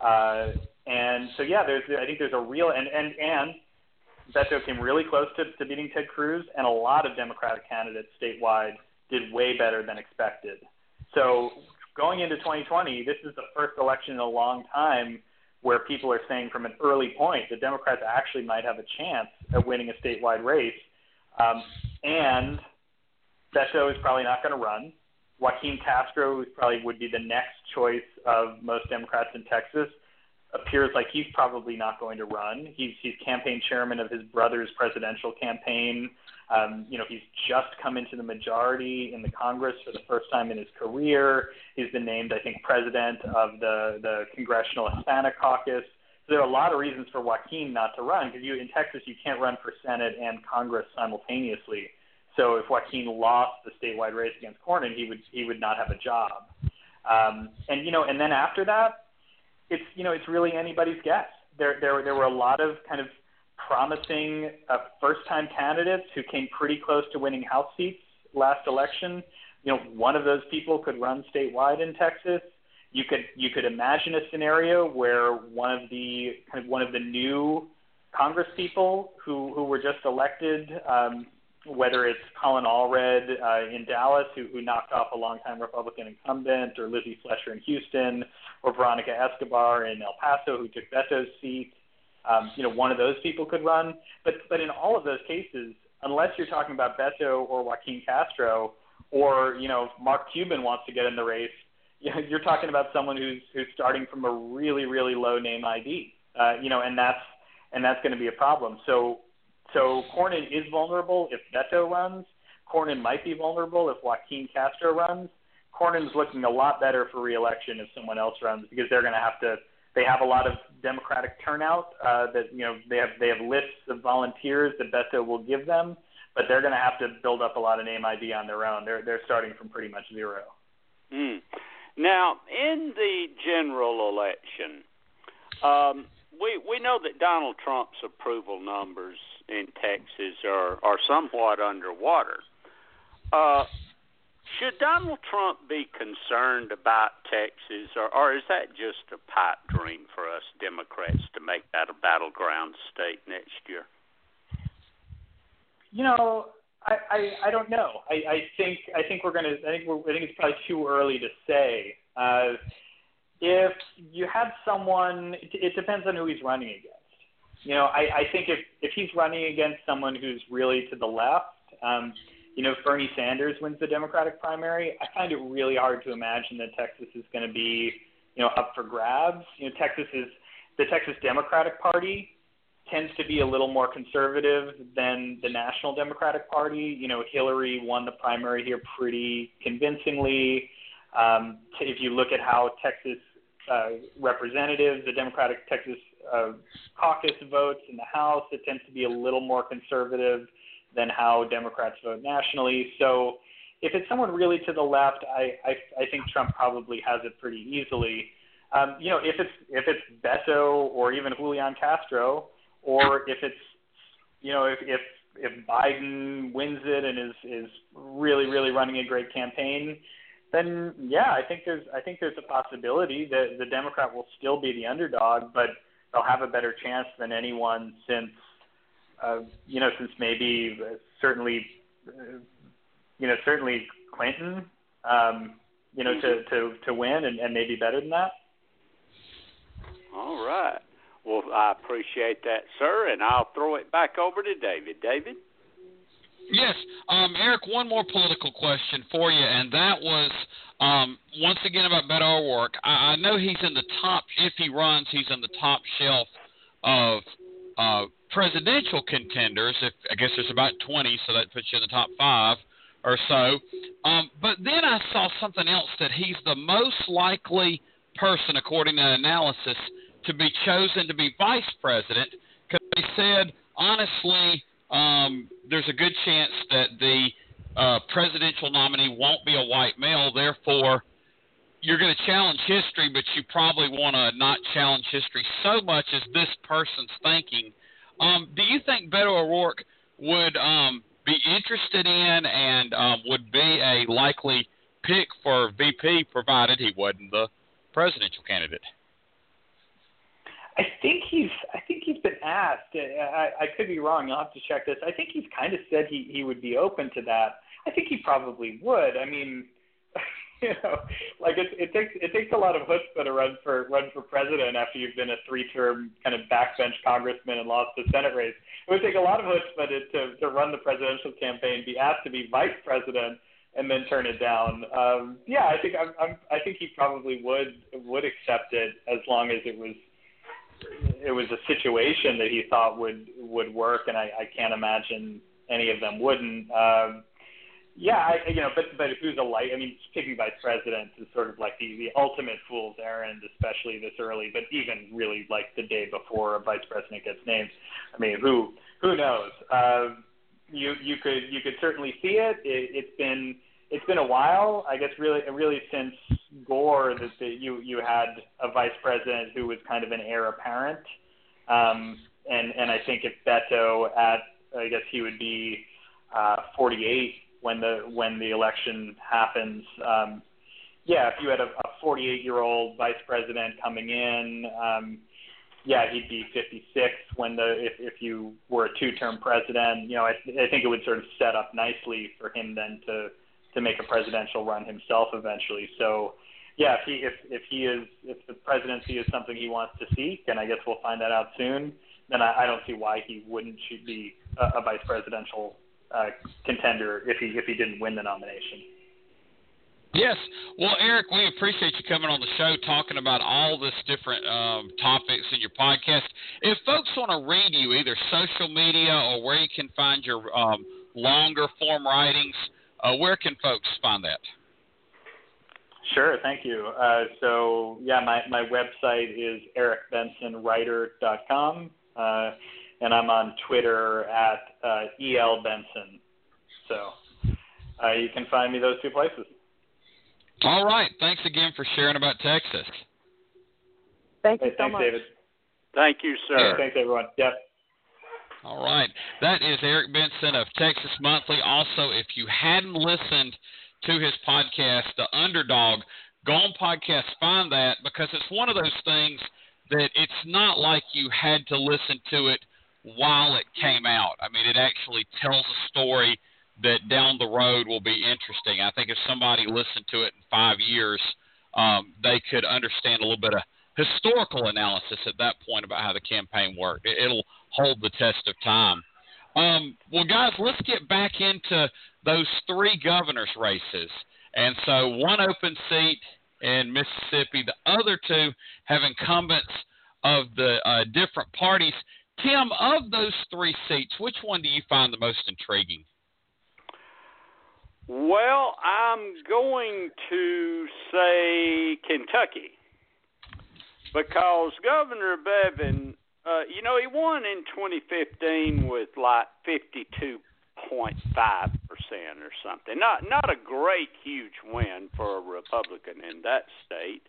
Uh, and so, yeah, there's I think there's a real and and and Beto came really close to, to beating Ted Cruz, and a lot of Democratic candidates statewide did way better than expected. So going into 2020, this is the first election in a long time where people are saying from an early point the Democrats actually might have a chance at winning a statewide race. Um, and Beto is probably not going to run. Joaquin Castro, probably would be the next choice of most Democrats in Texas, appears like he's probably not going to run. He's he's campaign chairman of his brother's presidential campaign. Um, you know, he's just come into the majority in the Congress for the first time in his career. He's been named, I think, president of the the Congressional Hispanic Caucus. So there are a lot of reasons for Joaquin not to run because you in Texas you can't run for Senate and Congress simultaneously. So if Joaquin lost the statewide race against Cornyn, he would he would not have a job. Um, and you know, and then after that, it's you know it's really anybody's guess. There there there were a lot of kind of promising uh, first-time candidates who came pretty close to winning House seats last election. You know, one of those people could run statewide in Texas. You could you could imagine a scenario where one of the kind of one of the new Congress people who who were just elected um, whether it's Colin Allred uh, in Dallas, who, who knocked off a longtime Republican incumbent, or Lizzie Fletcher in Houston, or Veronica Escobar in El Paso, who took Beto's seat. Um, you know, one of those people could run. But but in all of those cases, unless you're talking about Beto or Joaquin Castro, or you know, Mark Cuban wants to get in the race, you know, you're talking about someone who's who's starting from a really really low name ID. Uh, you know, and that's and that's going to be a problem. So so Cornyn is vulnerable if Beto runs. Cornyn might be vulnerable if Joaquin Castro runs. Cornyn's looking a lot better for reelection if someone else runs because they're going to have to. They have a lot of Democratic turnout. Uh, that you know they have they have lists of volunteers that Beto will give them, but they're going to have to build up a lot of name ID on their own. They're they're starting from pretty much zero. Mm. Now, in the general election, um, we we know that Donald Trump's approval numbers in Texas are are somewhat underwater. Uh, should Donald Trump be concerned about Texas, or, or is that just a pipe dream for us Democrats to make that a battleground state next year? You know, I, I, I don't know. I, I think I think we're gonna. I think we're, I think it's probably too early to say. Uh, if you have someone, it, it depends on who he's running against. You know, I, I think if if he's running against someone who's really to the left, um, you know, if Bernie Sanders wins the Democratic primary, I find it really hard to imagine that Texas is going to be, you know, up for grabs. You know, Texas is the Texas Democratic Party tends to be a little more conservative than the National Democratic Party. You know, Hillary won the primary here pretty convincingly. Um, if you look at how Texas uh, representatives, the Democratic Texas uh, caucus votes in the House, it tends to be a little more conservative than how Democrats vote nationally. So if it's someone really to the left, I, I, I think Trump probably has it pretty easily. Um, you know, if it's if it's Beto or even Julian Castro, or if it's you know if if if Biden wins it and is is really really running a great campaign, then yeah, I think there's I think there's a possibility that the Democrat will still be the underdog, but they'll have a better chance than anyone since uh, you know since maybe certainly uh, you know certainly Clinton um, you know to to to win and, and maybe better than that. All right. Well, I appreciate that, sir, and I'll throw it back over to David. David. Yes, um, Eric. One more political question for you, and that was um, once again about Beto O'Rourke. I, I know he's in the top. If he runs, he's in the top shelf of uh, presidential contenders. If I guess there's about 20, so that puts you in the top five or so. Um, but then I saw something else that he's the most likely person, according to analysis, to be chosen to be vice president because they said honestly um, there's a good chance that the uh, presidential nominee won't be a white male. Therefore, you're going to challenge history, but you probably want to not challenge history so much as this person's thinking. Um, do you think Beto O'Rourke would um, be interested in and um, would be a likely pick for VP, provided he wasn't the presidential candidate? I think he's I think he's been asked. I, I could be wrong. I'll have to check this. I think he's kind of said he he would be open to that. I think he probably would. I mean, you know, like it, it takes it takes a lot of chutzpah to run for run for president after you've been a three-term kind of backbench congressman and lost the Senate race. It would take a lot of chutzpah to to, to run the presidential campaign, be asked to be vice president, and then turn it down. Um, yeah, I think I'm, I'm I think he probably would would accept it as long as it was it was a situation that he thought would would work, and I, I can't imagine any of them wouldn't. Um, yeah, I, you know, but but who's a light? I mean, picking vice president is sort of like the the ultimate fool's errand, especially this early. But even really like the day before a vice president gets named, I mean, who who knows? Uh, you you could you could certainly see it. it it's been it's been a while. I guess really really since Gore that the, you you had a vice president who was kind of an heir apparent, um, and and I think if Beto at I guess he would be uh, 48 when the when the election happens. Um, yeah, if you had a, a 48 year old vice president coming in, um, yeah, he'd be 56 when the if if you were a two term president. You know, I, I think it would sort of set up nicely for him then to to make a presidential run himself eventually. So, yeah, if he if if he is if the presidency is something he wants to seek, and I guess we'll find that out soon, then I, I don't see why he wouldn't be a, a vice presidential uh, contender if he if he didn't win the nomination. Yes. Well, Eric, we appreciate you coming on the show talking about all this different um, topics in your podcast. If folks want to read you, either social media or where you can find your um, longer form writings, uh, where can folks find that? Sure, thank you. Uh, so, yeah, my, my website is ericbensonwriter.com, uh, and I'm on Twitter at uh, elbenson. So, uh, you can find me those two places. All right. Thanks again for sharing about Texas. Thank you hey, so thanks, much. David. Thank you, sir. Hey, thanks, everyone. Yep. All right. That is Eric Benson of Texas Monthly. Also, if you hadn't listened to his podcast, The Underdog. Go on podcast, find that because it's one of those things that it's not like you had to listen to it while it came out. I mean, it actually tells a story that down the road will be interesting. I think if somebody listened to it in five years, um, they could understand a little bit of historical analysis at that point about how the campaign worked. It, it'll hold the test of time. Um, well, guys, let's get back into those three governors' races. And so, one open seat in Mississippi, the other two have incumbents of the uh, different parties. Tim, of those three seats, which one do you find the most intriguing? Well, I'm going to say Kentucky because Governor Bevin, uh, you know, he won in 2015 with like 52.5 percent or something. Not not a great huge win for a Republican in that state.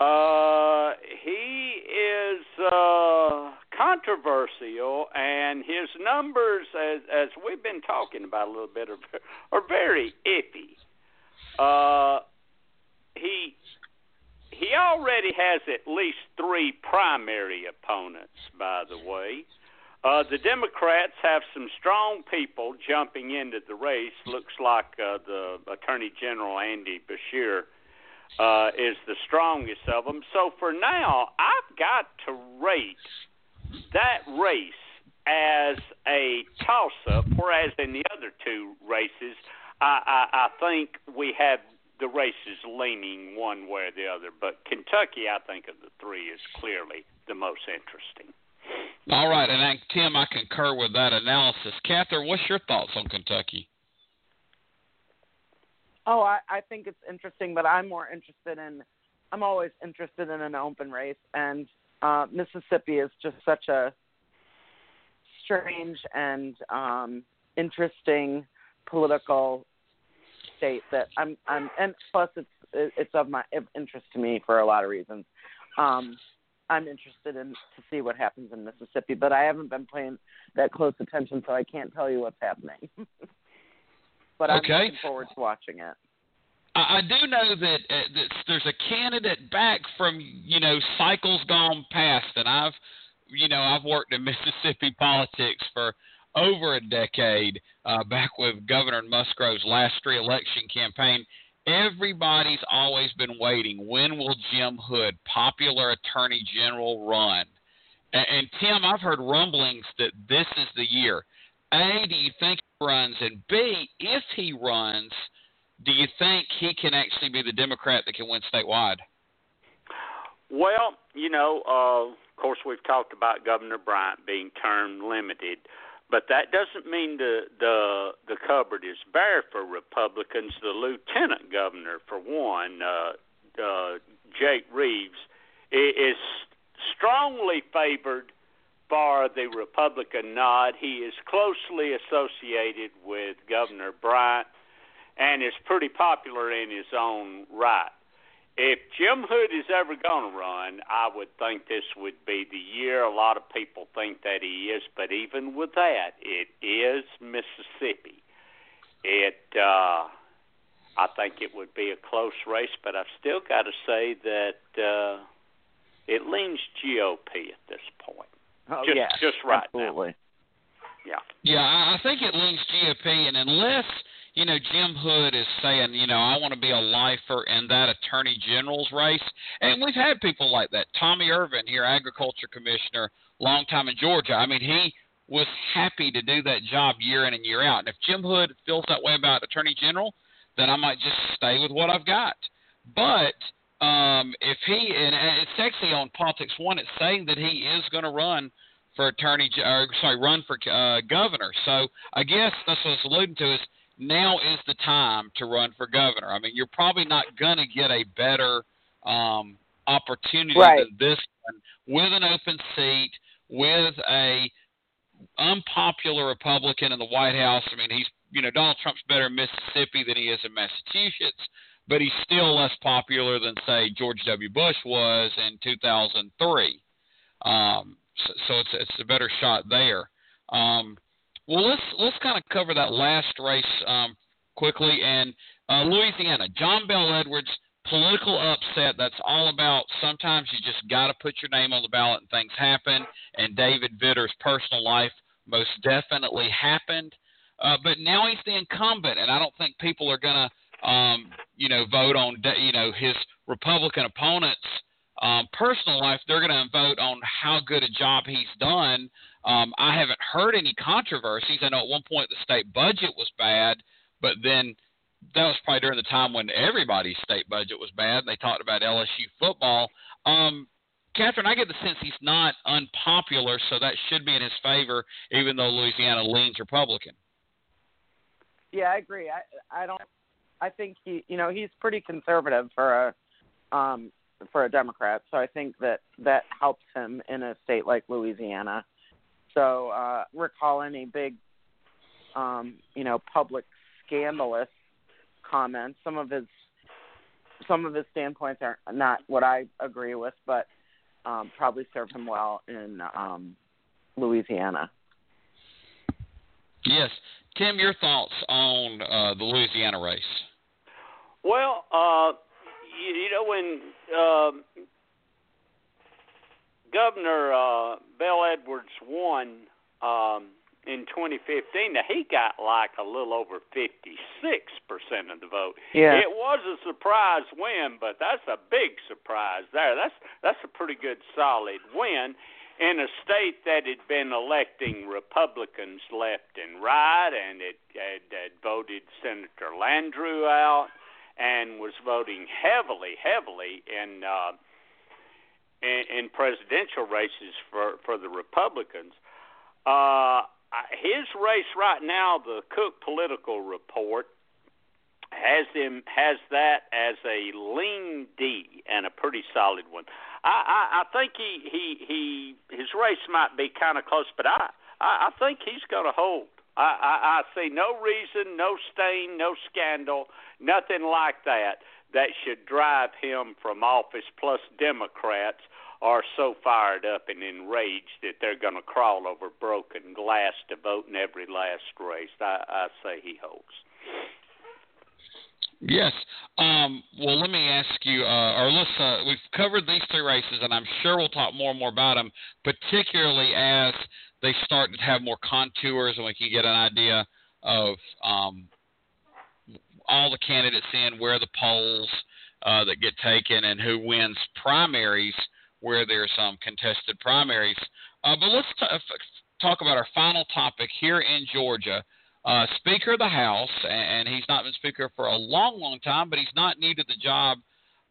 Uh, he is uh, controversial, and his numbers, as as we've been talking about a little bit, are are very iffy. Uh, he he already has at least three primary opponents. By the way, uh, the Democrats have some strong people jumping into the race. Looks like uh, the Attorney General Andy Beshear uh, is the strongest of them. So for now, I've got to rate that race as a toss up, whereas in the other two races, I, I, I think we have the races leaning one way or the other. But Kentucky, I think of the three, is clearly the most interesting. All right, and I, Tim, I concur with that analysis. Catherine, what's your thoughts on Kentucky? Oh, I, I think it's interesting, but I'm more interested in. I'm always interested in an open race, and uh, Mississippi is just such a strange and um, interesting political state that I'm. I'm, and plus it's it's of my interest to me for a lot of reasons. Um, I'm interested in to see what happens in Mississippi, but I haven't been paying that close attention, so I can't tell you what's happening. but I'm okay. looking forward to watching it. I, I do know that, uh, that there's a candidate back from you know cycles gone past, and I've you know I've worked in Mississippi politics for over a decade, uh, back with Governor Musgrove's last re-election campaign. Everybody's always been waiting. When will Jim Hood, popular Attorney General, run? And, and Tim, I've heard rumblings that this is the year. A, do you think he runs? And B, if he runs, do you think he can actually be the Democrat that can win statewide? Well, you know, uh, of course, we've talked about Governor Bryant being term limited, but that doesn't mean the the the cupboard is bare for Republicans. The lieutenant governor, for one, uh, uh, Tate Reeves, is strongly favored for the Republican nod. He is closely associated with Governor Bryant and is pretty popular in his own right. If Jim Hood is ever going to run, I would think this would be the year. A lot of people think that he is, but even with that, it is Mississippi. It, uh, I think it would be a close race, but I've still got to say that uh, it leans GOP at this point. Oh, just, yeah, just right absolutely. now. Yeah, I think it leans GOP, and unless you know, Jim Hood is saying, you know, I want to be a lifer in that attorney general's race. And we've had people like that. Tommy Irvin here, agriculture commissioner, long time in Georgia. I mean, he was happy to do that job year in and year out. And if Jim Hood feels that way about attorney general, then I might just stay with what I've got. But um, if he, and it's actually on Politics One, it's saying that he is going to run for attorney, or sorry, run for uh, governor. So I guess that's what it's alluding to is now is the time to run for governor. I mean, you're probably not going to get a better um, opportunity right. than this one with an open seat, with a unpopular Republican in the White House. I mean, he's you know Donald Trump's better in Mississippi than he is in Massachusetts, but he's still less popular than say George W. Bush was in 2003. Um, so, so it's it's a better shot there. Um, well, let's let's kind of cover that last race um, quickly. And uh, Louisiana, John Bel Edwards, political upset. That's all about sometimes you just got to put your name on the ballot and things happen. And David Vitter's personal life most definitely happened. Uh, but now he's the incumbent, and I don't think people are going to, um, you know, vote on, you know, his Republican opponents' um, personal life. They're going to vote on how good a job he's done. Um, I haven't heard any controversies. I know at one point the state budget was bad, but then that was probably during the time when everybody's state budget was bad. And they talked about LSU football. Um, Catherine, I get the sense he's not unpopular, so that should be in his favor, even though Louisiana leans Republican. Yeah, I agree. I I don't. I think he, you know, he's pretty conservative for a um for a Democrat, so I think that that helps him in a state like Louisiana. So uh recall any big um, you know, public scandalous comments. Some of his some of his standpoints are not what I agree with, but um, probably serve him well in um, Louisiana. Yes, Tim, your thoughts on uh, the Louisiana race? Well, uh, you, you know when uh, Governor uh, Bel Edwards won. Um, in 2015, now he got like a little over 56% of the vote. Yeah. It was a surprise win, but that's a big surprise there. That's that's a pretty good solid win in a state that had been electing Republicans left and right and it had, had voted Senator Landrieu out and was voting heavily heavily in uh in, presidential races for for the Republicans. Uh his race right now, the Cook Political Report has him has that as a lean D and a pretty solid one. I, I, I think he, he he his race might be kind of close, but I I, I think he's going to hold. I, I, I see no reason, no stain, no scandal, nothing like that that should drive him from office. Plus, Democrats are so fired up and enraged that they're going to crawl over broken glass to vote in every last race. I, I say he holds. Yes. Um, well, let me ask you, uh, uh, we've covered these three races, and I'm sure we'll talk more and more about them, particularly as they start to have more contours and we can get an idea of um, all the candidates in, where the polls uh, that get taken, and who wins primaries – where there's some contested primaries. Uh, but let's t- talk about our final topic here in Georgia. Uh, Speaker of the House, and he's not been Speaker for a long, long time, but he's not new to the job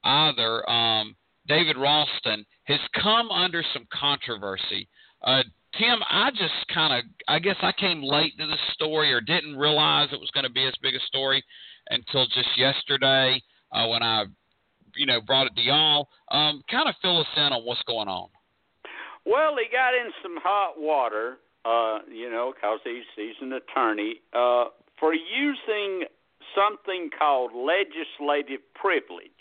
either. Um, David Ralston has come under some controversy. Uh, Tim, I just kind of, I guess I came late to this story or didn't realize it was going to be as big a story until just yesterday uh, when I you know brought it to y'all. Um, kind of fill us in on what's going on. Well, he got in some hot water, uh, you know, because he's he's an attorney uh, for using something called legislative privilege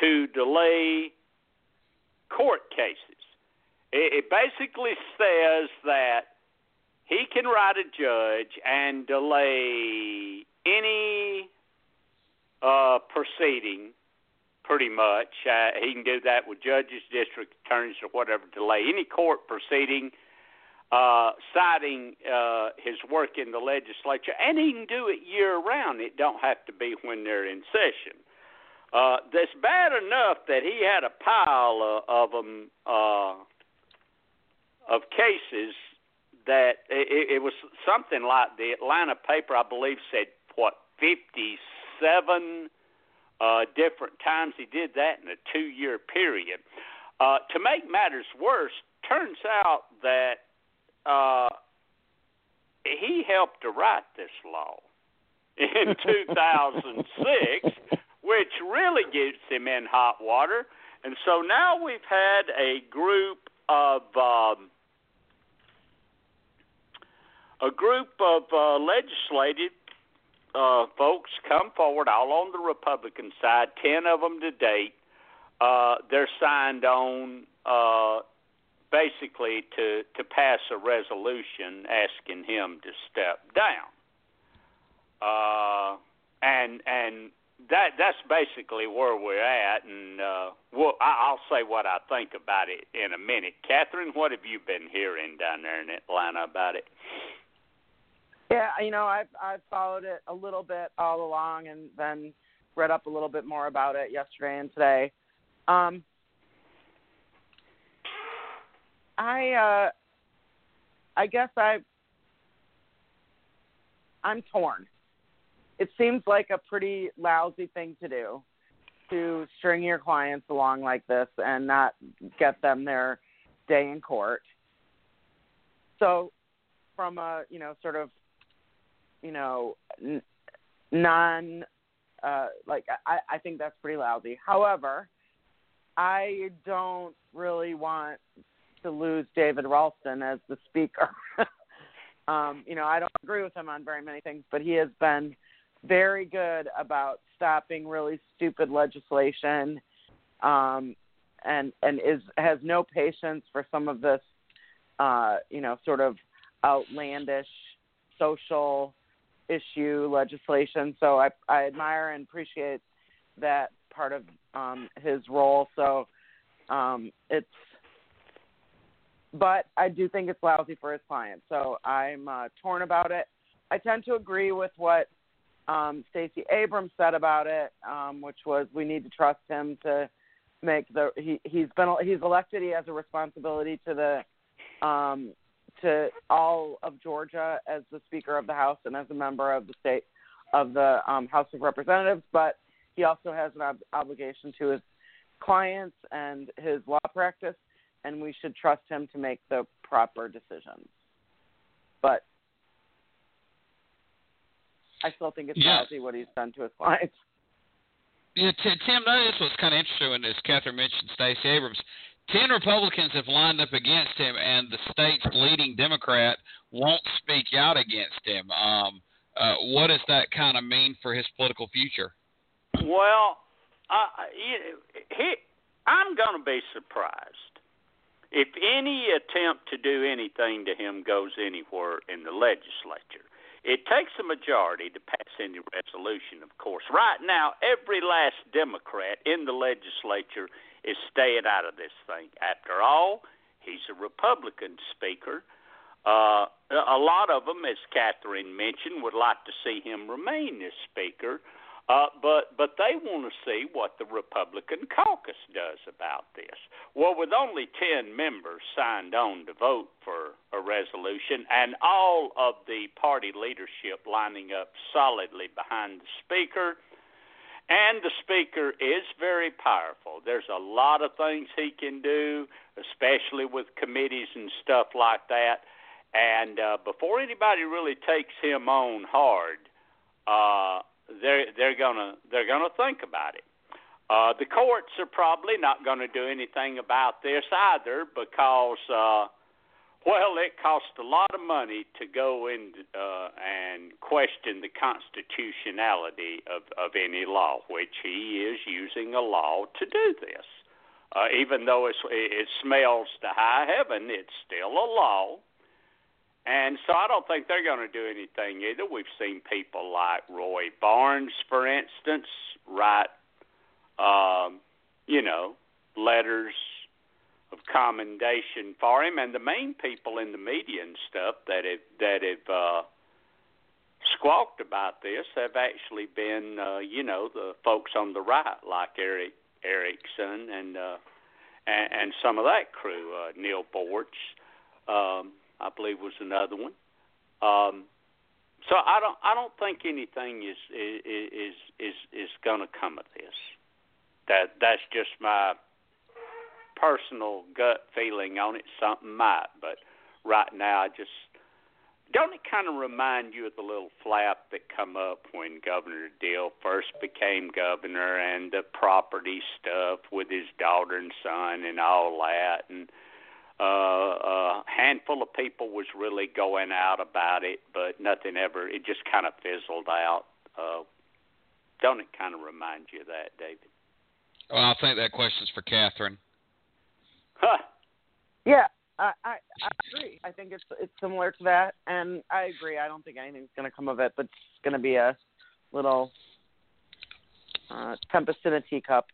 to delay court cases. It, it basically says that he can write a judge and delay any uh, proceeding pretty much. Uh, he can do that with judges, district attorneys, or whatever. Delay any court proceeding, uh, citing uh, his work in the legislature, and he can do it year round. It don't have to be when they're in session. Uh, that's bad enough that he had a pile uh, of them uh, of cases that it, it was something like the Atlanta paper, I believe, said what fifty seven uh, different times. He did that in a two year period. Uh, to make matters worse, turns out that uh, he helped to write this law in 2006, which really gets him in hot water. And so now we've had a group of um, a group of uh, legislative uh, folks come forward, all on the Republican side, 10 of them to date. Uh, they're signed on uh, basically to, to pass a resolution asking him to step down. Uh, and and that that's basically where we're at. And uh, well, I, I'll say what I think about it in a minute. Catherine, what have you been hearing down there in Atlanta about it? Yeah, you know, I've I've followed it a little bit all along, and then read up a little bit more about it yesterday and today. Um, I uh, I guess I I'm torn. It seems like a pretty lousy thing to do to string your clients along like this and not get them their day in court. So, from a you know sort of you know n- non uh, like I, I think that's pretty lousy. However, I don't really want to lose David Ralston as the speaker. um, you know, I don't agree with him on very many things, but he has been very good about stopping really stupid legislation, um, and and is has no patience for some of this, uh, you know, sort of outlandish social issue legislation. So I I admire and appreciate that part of um, his role. So um, it's but I do think it's lousy for his clients. So I'm uh, torn about it. I tend to agree with what um, Stacey Abrams said about it, um, which was we need to trust him to make the he he's been he's elected. He has a responsibility to the um, to all of Georgia as the Speaker of the House and as a member of the state of the um, House of Representatives, but he also has an ob- obligation to his clients and his law practice and we should trust him to make the proper decisions. But I still think it's yeah. lousy what he's done to his clients. Yeah, Tim, this was kind of interesting when, as Catherine mentioned Stacey Abrams. Ten Republicans have lined up against him, and the state's leading Democrat won't speak out against him. Um, uh, what does that kind of mean for his political future? Well, uh, he, I'm going to be surprised if any attempt to do anything to him goes anywhere in the legislature. It takes a majority to pass any resolution, of course. Right now, every last Democrat in the legislature is staying out of this thing. After all, he's a Republican speaker. Uh, a lot of them, as Catherine mentioned, would like to see him remain as speaker. Uh, but but they want to see what the Republican caucus does about this. Well, with only ten members signed on to vote for a resolution, and all of the party leadership lining up solidly behind the speaker, and the speaker is very powerful. There's a lot of things he can do, especially with committees and stuff like that. And uh, before anybody really takes him on hard. Uh, they're they're gonna they're gonna think about it. Uh, the courts are probably not going to do anything about this either because, uh, well, it costs a lot of money to go in uh, and question the constitutionality of, of any law, which he is using a law to do this. Uh, even though it's, it smells to high heaven, it's still a law and so I don't think they're going to do anything either. We've seen people like Roy Barnes, for instance, write, um, you know, letters of commendation for him, and the main people in the media and stuff that have that have uh, squawked about this have actually been, uh, you know, the folks on the right, like Erick Erickson and uh, and, and some of that crew, uh, Neal Boortz. Um, I believe was another one. Um, so I don't I don't think anything is is is is going to come of this. That that's just my personal gut feeling on it. Something might, but right now I just don't it kind of remind you of the little flap that come up when Governor Deal first became governor and the property stuff with his daughter and son and all that and uh, a handful of people was really going out about it, but nothing ever. It just kind of fizzled out. Uh, don't it kind of remind you of that, David? Well, I think that question's for Catherine. Huh. Yeah, I, I I agree. I think it's it's similar to that, and I agree. I don't think anything's going to come of it, but it's going to be a little uh, tempest in a teacup.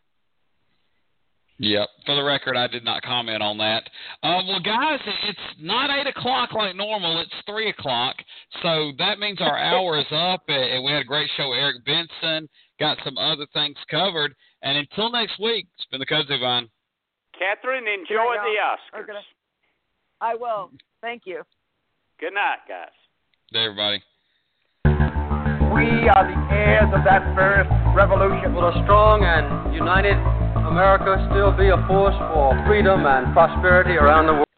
Yep. For the record, I did not comment on that. Uh, well, guys, it's not eight o'clock like normal. It's three o'clock, so that means our hour is up. And we had a great show. Eric Benson got some other things covered. And until next week, it's been the Kudzu Vine. Catherine, enjoy the Oscars. Gonna, I will. Thank you. Good night, guys. Good day, everybody. We are the heirs of that first revolution. Will a strong and united America still be a force for freedom and prosperity around the world?